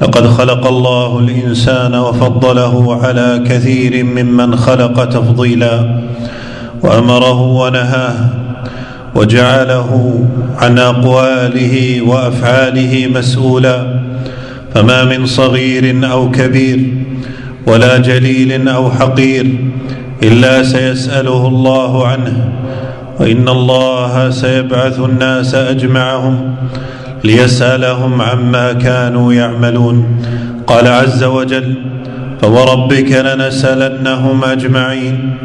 لقد خلق الله الإنسان وفضله على كثير ممن خلق تفضيلا وأمره ونهاه وجعله عن أقواله وأفعاله مسؤولا فما من صغير أو كبير ولا جليل أو حقير إلا سيسأله الله عنه وإن الله سيبعث الناس أجمعهم ليسألهم عما كانوا يعملون. قال عز وجل فوربك لنسألنهم أجمعين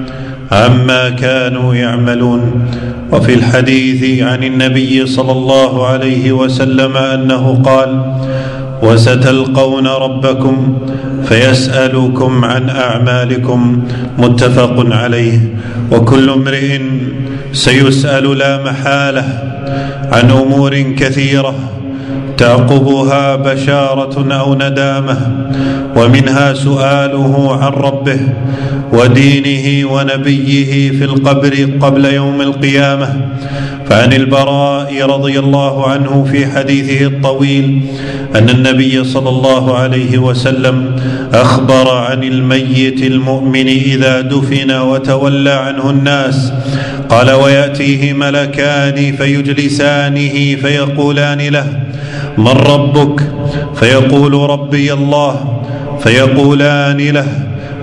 عما كانوا يعملون وفي الحديث عن النبي صلى الله عليه وسلم أنه قال وستلقون ربكم فيسألكم عن أعمالكم متفق عليه. وكل امرئ سيسأل لا محالة عن أمور كثيرة. تعقبها بشارة أو ندامة ومنها سؤاله عن ربه ودينه ونبيه في القبر قبل يوم القيامة. فعن البراء رضي الله عنه في حديثه الطويل أن النبي صلى الله عليه وسلم أخبر عن الميت المؤمن إذا دفن وتولى عنه الناس. قال ويأتيه ملكان فيجلسانه فيقولان له من ربك؟ فيقول ربي الله فيقولان له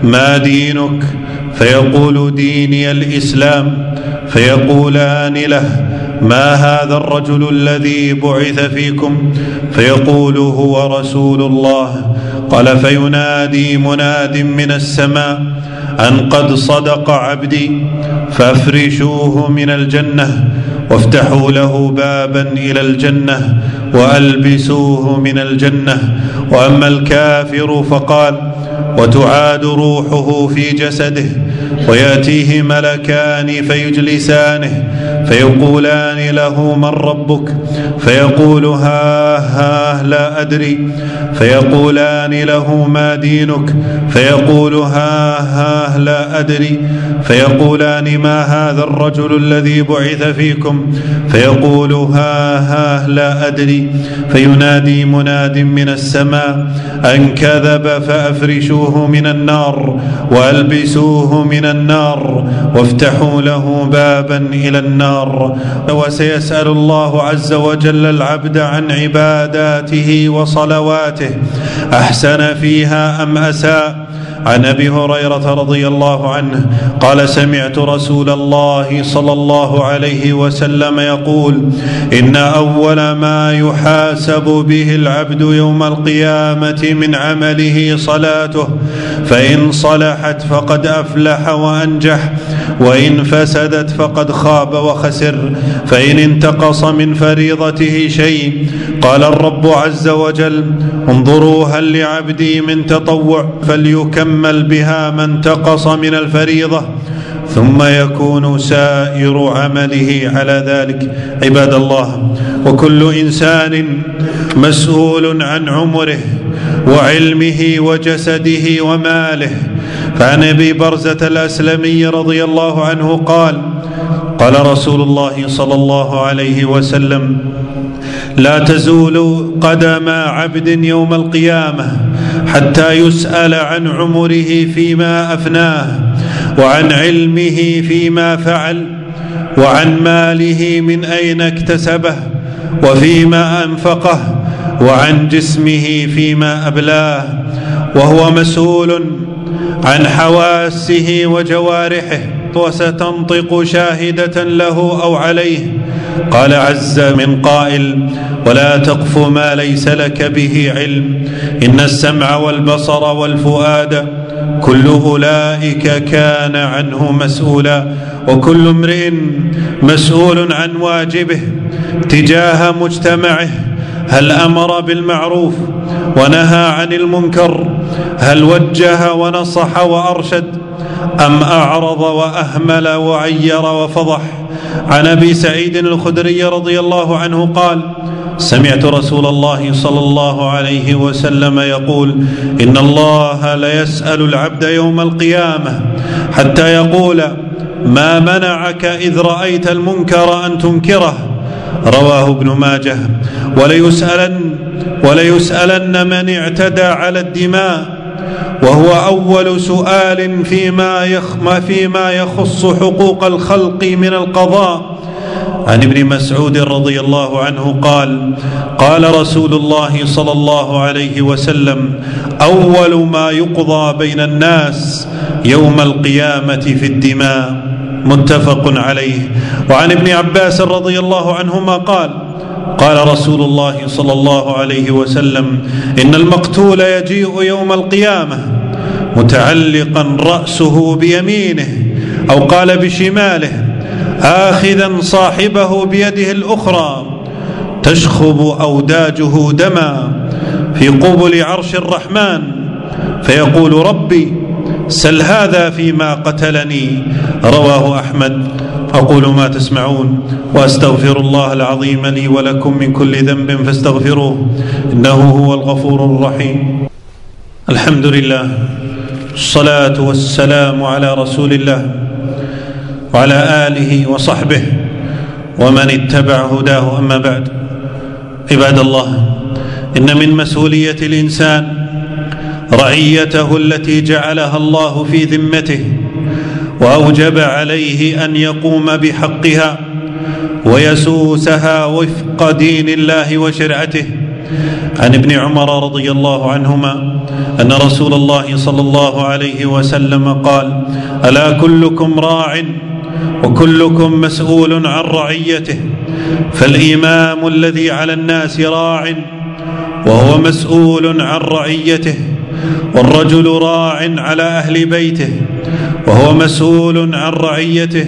ما دينك؟ فيقول ديني الإسلام فيقولان له ما هذا الرجل الذي بعث فيكم؟ فيقول هو رسول الله. قال فينادي مناد من السماء أن قد صدق عبدي فأفرشوه من الجنة. وافتحوا له بابا إلى الجنة وألبسوه من الجنة. وأما الكافر فقال وتعاد روحه في جسده ويأتيه ملكان فيجلسانه. فيقولان له من ربك؟ فيقول ها ها لا أدري. فيقولان له ما دينك؟ فيقول ها ها لا أدري. فيقولان ما هذا الرجل الذي بعث فيكم؟ فيقول ها ها لا أدري. فينادي مناد من السماء أن كذب فأفرشوه من النار وألبسوه من النار وافتحوا له بابا إلى النار. وسيسأل الله عز وجل العبد عن عباداته وصلواته أحسن فيها أم أساء؟ عن أبي هريرة رضي الله عنه قال سمعت رسول الله صلى الله عليه وسلم يقول إن أول ما يحاسب به العبد يوم القيامة من عمله صلاته فإن صلحت فقد أفلح وأنجح وإن فسدت فقد خاب وخسر فإن انتقص من فريضته شيء. قال الرب عز وجل انظروا هل لعبدي من تطوع فليكمل بها ما انتقص من الفريضة ثم يكون سائر عمله على ذلك. عباد الله وكل إنسان مسؤول عن عمره. وعلمه وجسده وماله. فعن أبي برزة الأسلمي رضي الله عنه قال قال رسول الله صلى الله عليه وسلم لا تزول قدم عبد يوم القيامة حتى يسأل عن عمره فيما أفناه وعن علمه فيما فعل وعن ماله من أين اكتسبه وفيما أنفقه. وعن جسمه فيما أبلاه وهو مسؤول عن حواسه وجوارحه وستنطق شاهدة له أو عليه. قال عز من قائل ولا تقف ما ليس لك به علم إن السمع والبصر والفؤاد كل أولئك كان عنه مسؤولا وكل امرئ مسؤول عن واجبه تجاه مجتمعه هل أمر بالمعروف ونهى عن المنكر؟ هل وجه ونصح وأرشد؟ أم أعرض وأهمل وعير وفضح؟ عن أبي سعيد الخدري رضي الله عنه قال سمعت رسول الله صلى الله عليه وسلم يقول إن الله ليسأل العبد يوم القيامة حتى يقول ما منعك إذ رأيت المنكر أن تنكره؟ رواه ابن ماجه. وليسألن وليسألن من اعتدى على الدماء. وهو أول سؤال فيما يخ فيما يخص حقوق الخلق من القضاء. عن ابن مسعود رضي الله عنه قال قال رسول الله صلى الله عليه وسلم أول ما يقضى بين الناس يوم القيامة في الدماء. متفق عليه. وعن ابن عباس رضي الله عنهما قال قال رسول الله صلى الله عليه وسلم إن المقتول يجيء يوم القيامة متعلقا رأسه بيمينه أو قال بشماله اخذا صاحبه بيده الأخرى تشخب أوداجه دما في قبل عرش الرحمن. فيقول ربي سل هذا فيما قتلني رواه أحمد. أقول ما تسمعون وأستغفر الله العظيم لي ولكم من كل ذنب فاستغفروه إنه هو الغفور الرحيم. الحمد لله الصلاة والسلام على رسول الله وعلى آله وصحبه ومن اتبع هداه أما بعد. عباد الله إن من مسؤولية الإنسان رعيته التي جعلها الله في ذمته وأوجب عليه أن يقوم بحقها ويسوسها وفق دين الله وشرعته. عن ابن عمر رضي الله عنهما أن رسول الله صلى الله عليه وسلم قال ألا كلكم راع وكلكم مسؤول عن رعيته فالإمام الذي على الناس راع وهو مسؤول عن رعيته. والرجل راع على أهل بيته وهو مسؤول عن رعيته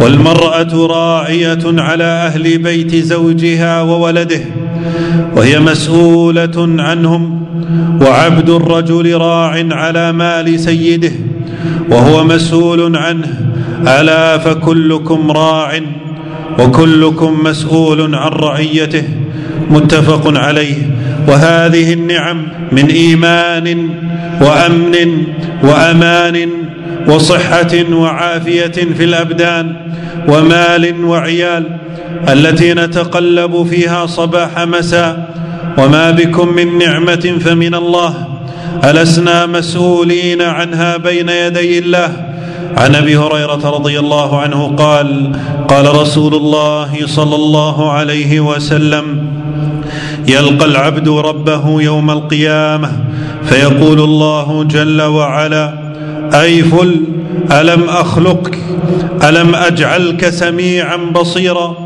والمرأة راعية على أهل بيت زوجها وولده وهي مسؤولة عنهم وعبد الرجل راع على مال سيده وهو مسؤول عنه ألا فكلكم راع وكلكم مسؤول عن رعيته متفق عليه. وهذه النعم من إيمان وأمن وأمان وصحة وعافية في الأبدان ومال وعيال التي نتقلب فيها صباح مساء وما بكم من نعمة فمن الله ألسنا مسؤولين عنها بين يدي الله عن أبي هريرة رضي الله عنه قال قال رسول الله صلى الله عليه وسلم يلقى العبد ربه يوم القيامة فيقول الله جل وعلا أي فل ألم اخلقك ألم أجعلك سميعا بصيرا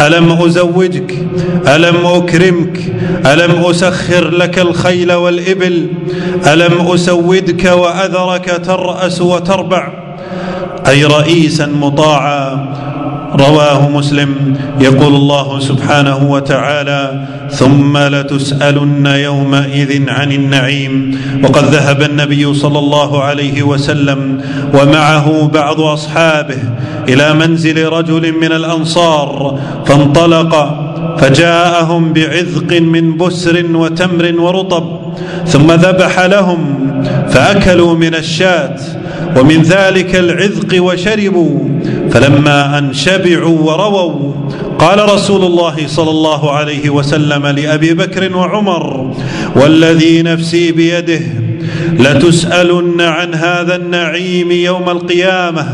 ألم أزوجك ألم أكرمك ألم أسخر لك الخيل والإبل ألم أسودك وأذرك ترأس وتربع أي رئيسا مطاعا رواه مسلم. يقول الله سبحانه وتعالى ثم لتسألن يومئذ عن النعيم وقد ذهب النبي صلى الله عليه وسلم ومعه بعض أصحابه إلى منزل رجل من الأنصار فانطلق فجاءهم بعذق من بسر وتمر ورطب ثم ذبح لهم فأكلوا من الشاة ومن ذلك العذق وشربوا فلما أن شبعوا ورووا قال رسول الله صلى الله عليه وسلم لأبي بكر وعمر والذي نفسي بيده لتسألن عن هذا النعيم يوم القيامة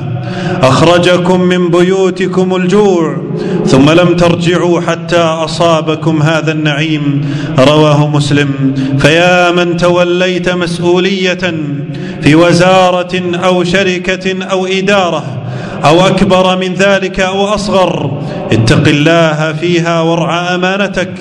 أخرجكم من بيوتكم الجوع ثم لم ترجعوا حتى أصابكم هذا النعيم. رواه مسلم. فيا من توليت مسؤولية في وزارة أو شركة أو إدارة أو أكبر من ذلك أو أصغر اتق الله فيها وارعى أمانتك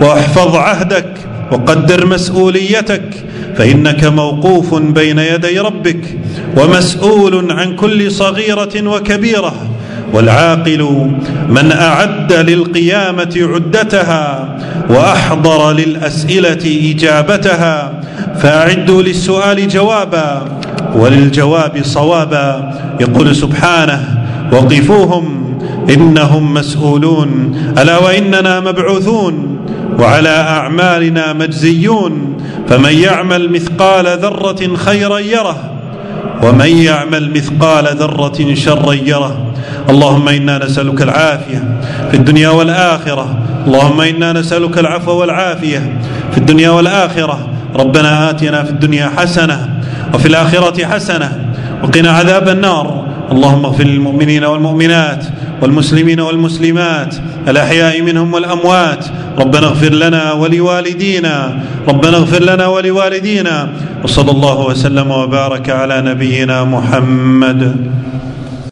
واحفظ عهدك وقدر مسؤوليتك فإنك موقوف بين يدي ربك ومسؤول عن كل صغيرة وكبيرة. والعاقل من أعد للقيامة عدتها وأحضر للأسئلة إجابتها فأعدوا للسؤال جوابا وللجواب صوابا يقول سبحانه وقفوهم إنهم مسؤولون ألا وإننا مبعوثون وعلى أعمالنا مجزيون فمن يعمل مثقال ذرة خيرا يره ومن يعمل مثقال ذرة شرا يره اللهم إنا نسألك العافية في الدنيا والآخرة. اللهم إنا نسألك العفو والعافية في الدنيا والآخرة. ربنا آتنا في الدنيا حسنة وفي الآخرة حسنة وقنا عذاب النار. اللهم اغفر للمؤمنين والمؤمنات والمسلمين والمسلمات الأحياء منهم والأموات. ربنا اغفر لنا ولوالدينا. ربنا اغفر لنا ولوالدينا. وصلى الله وسلم وبارك على نبينا محمد.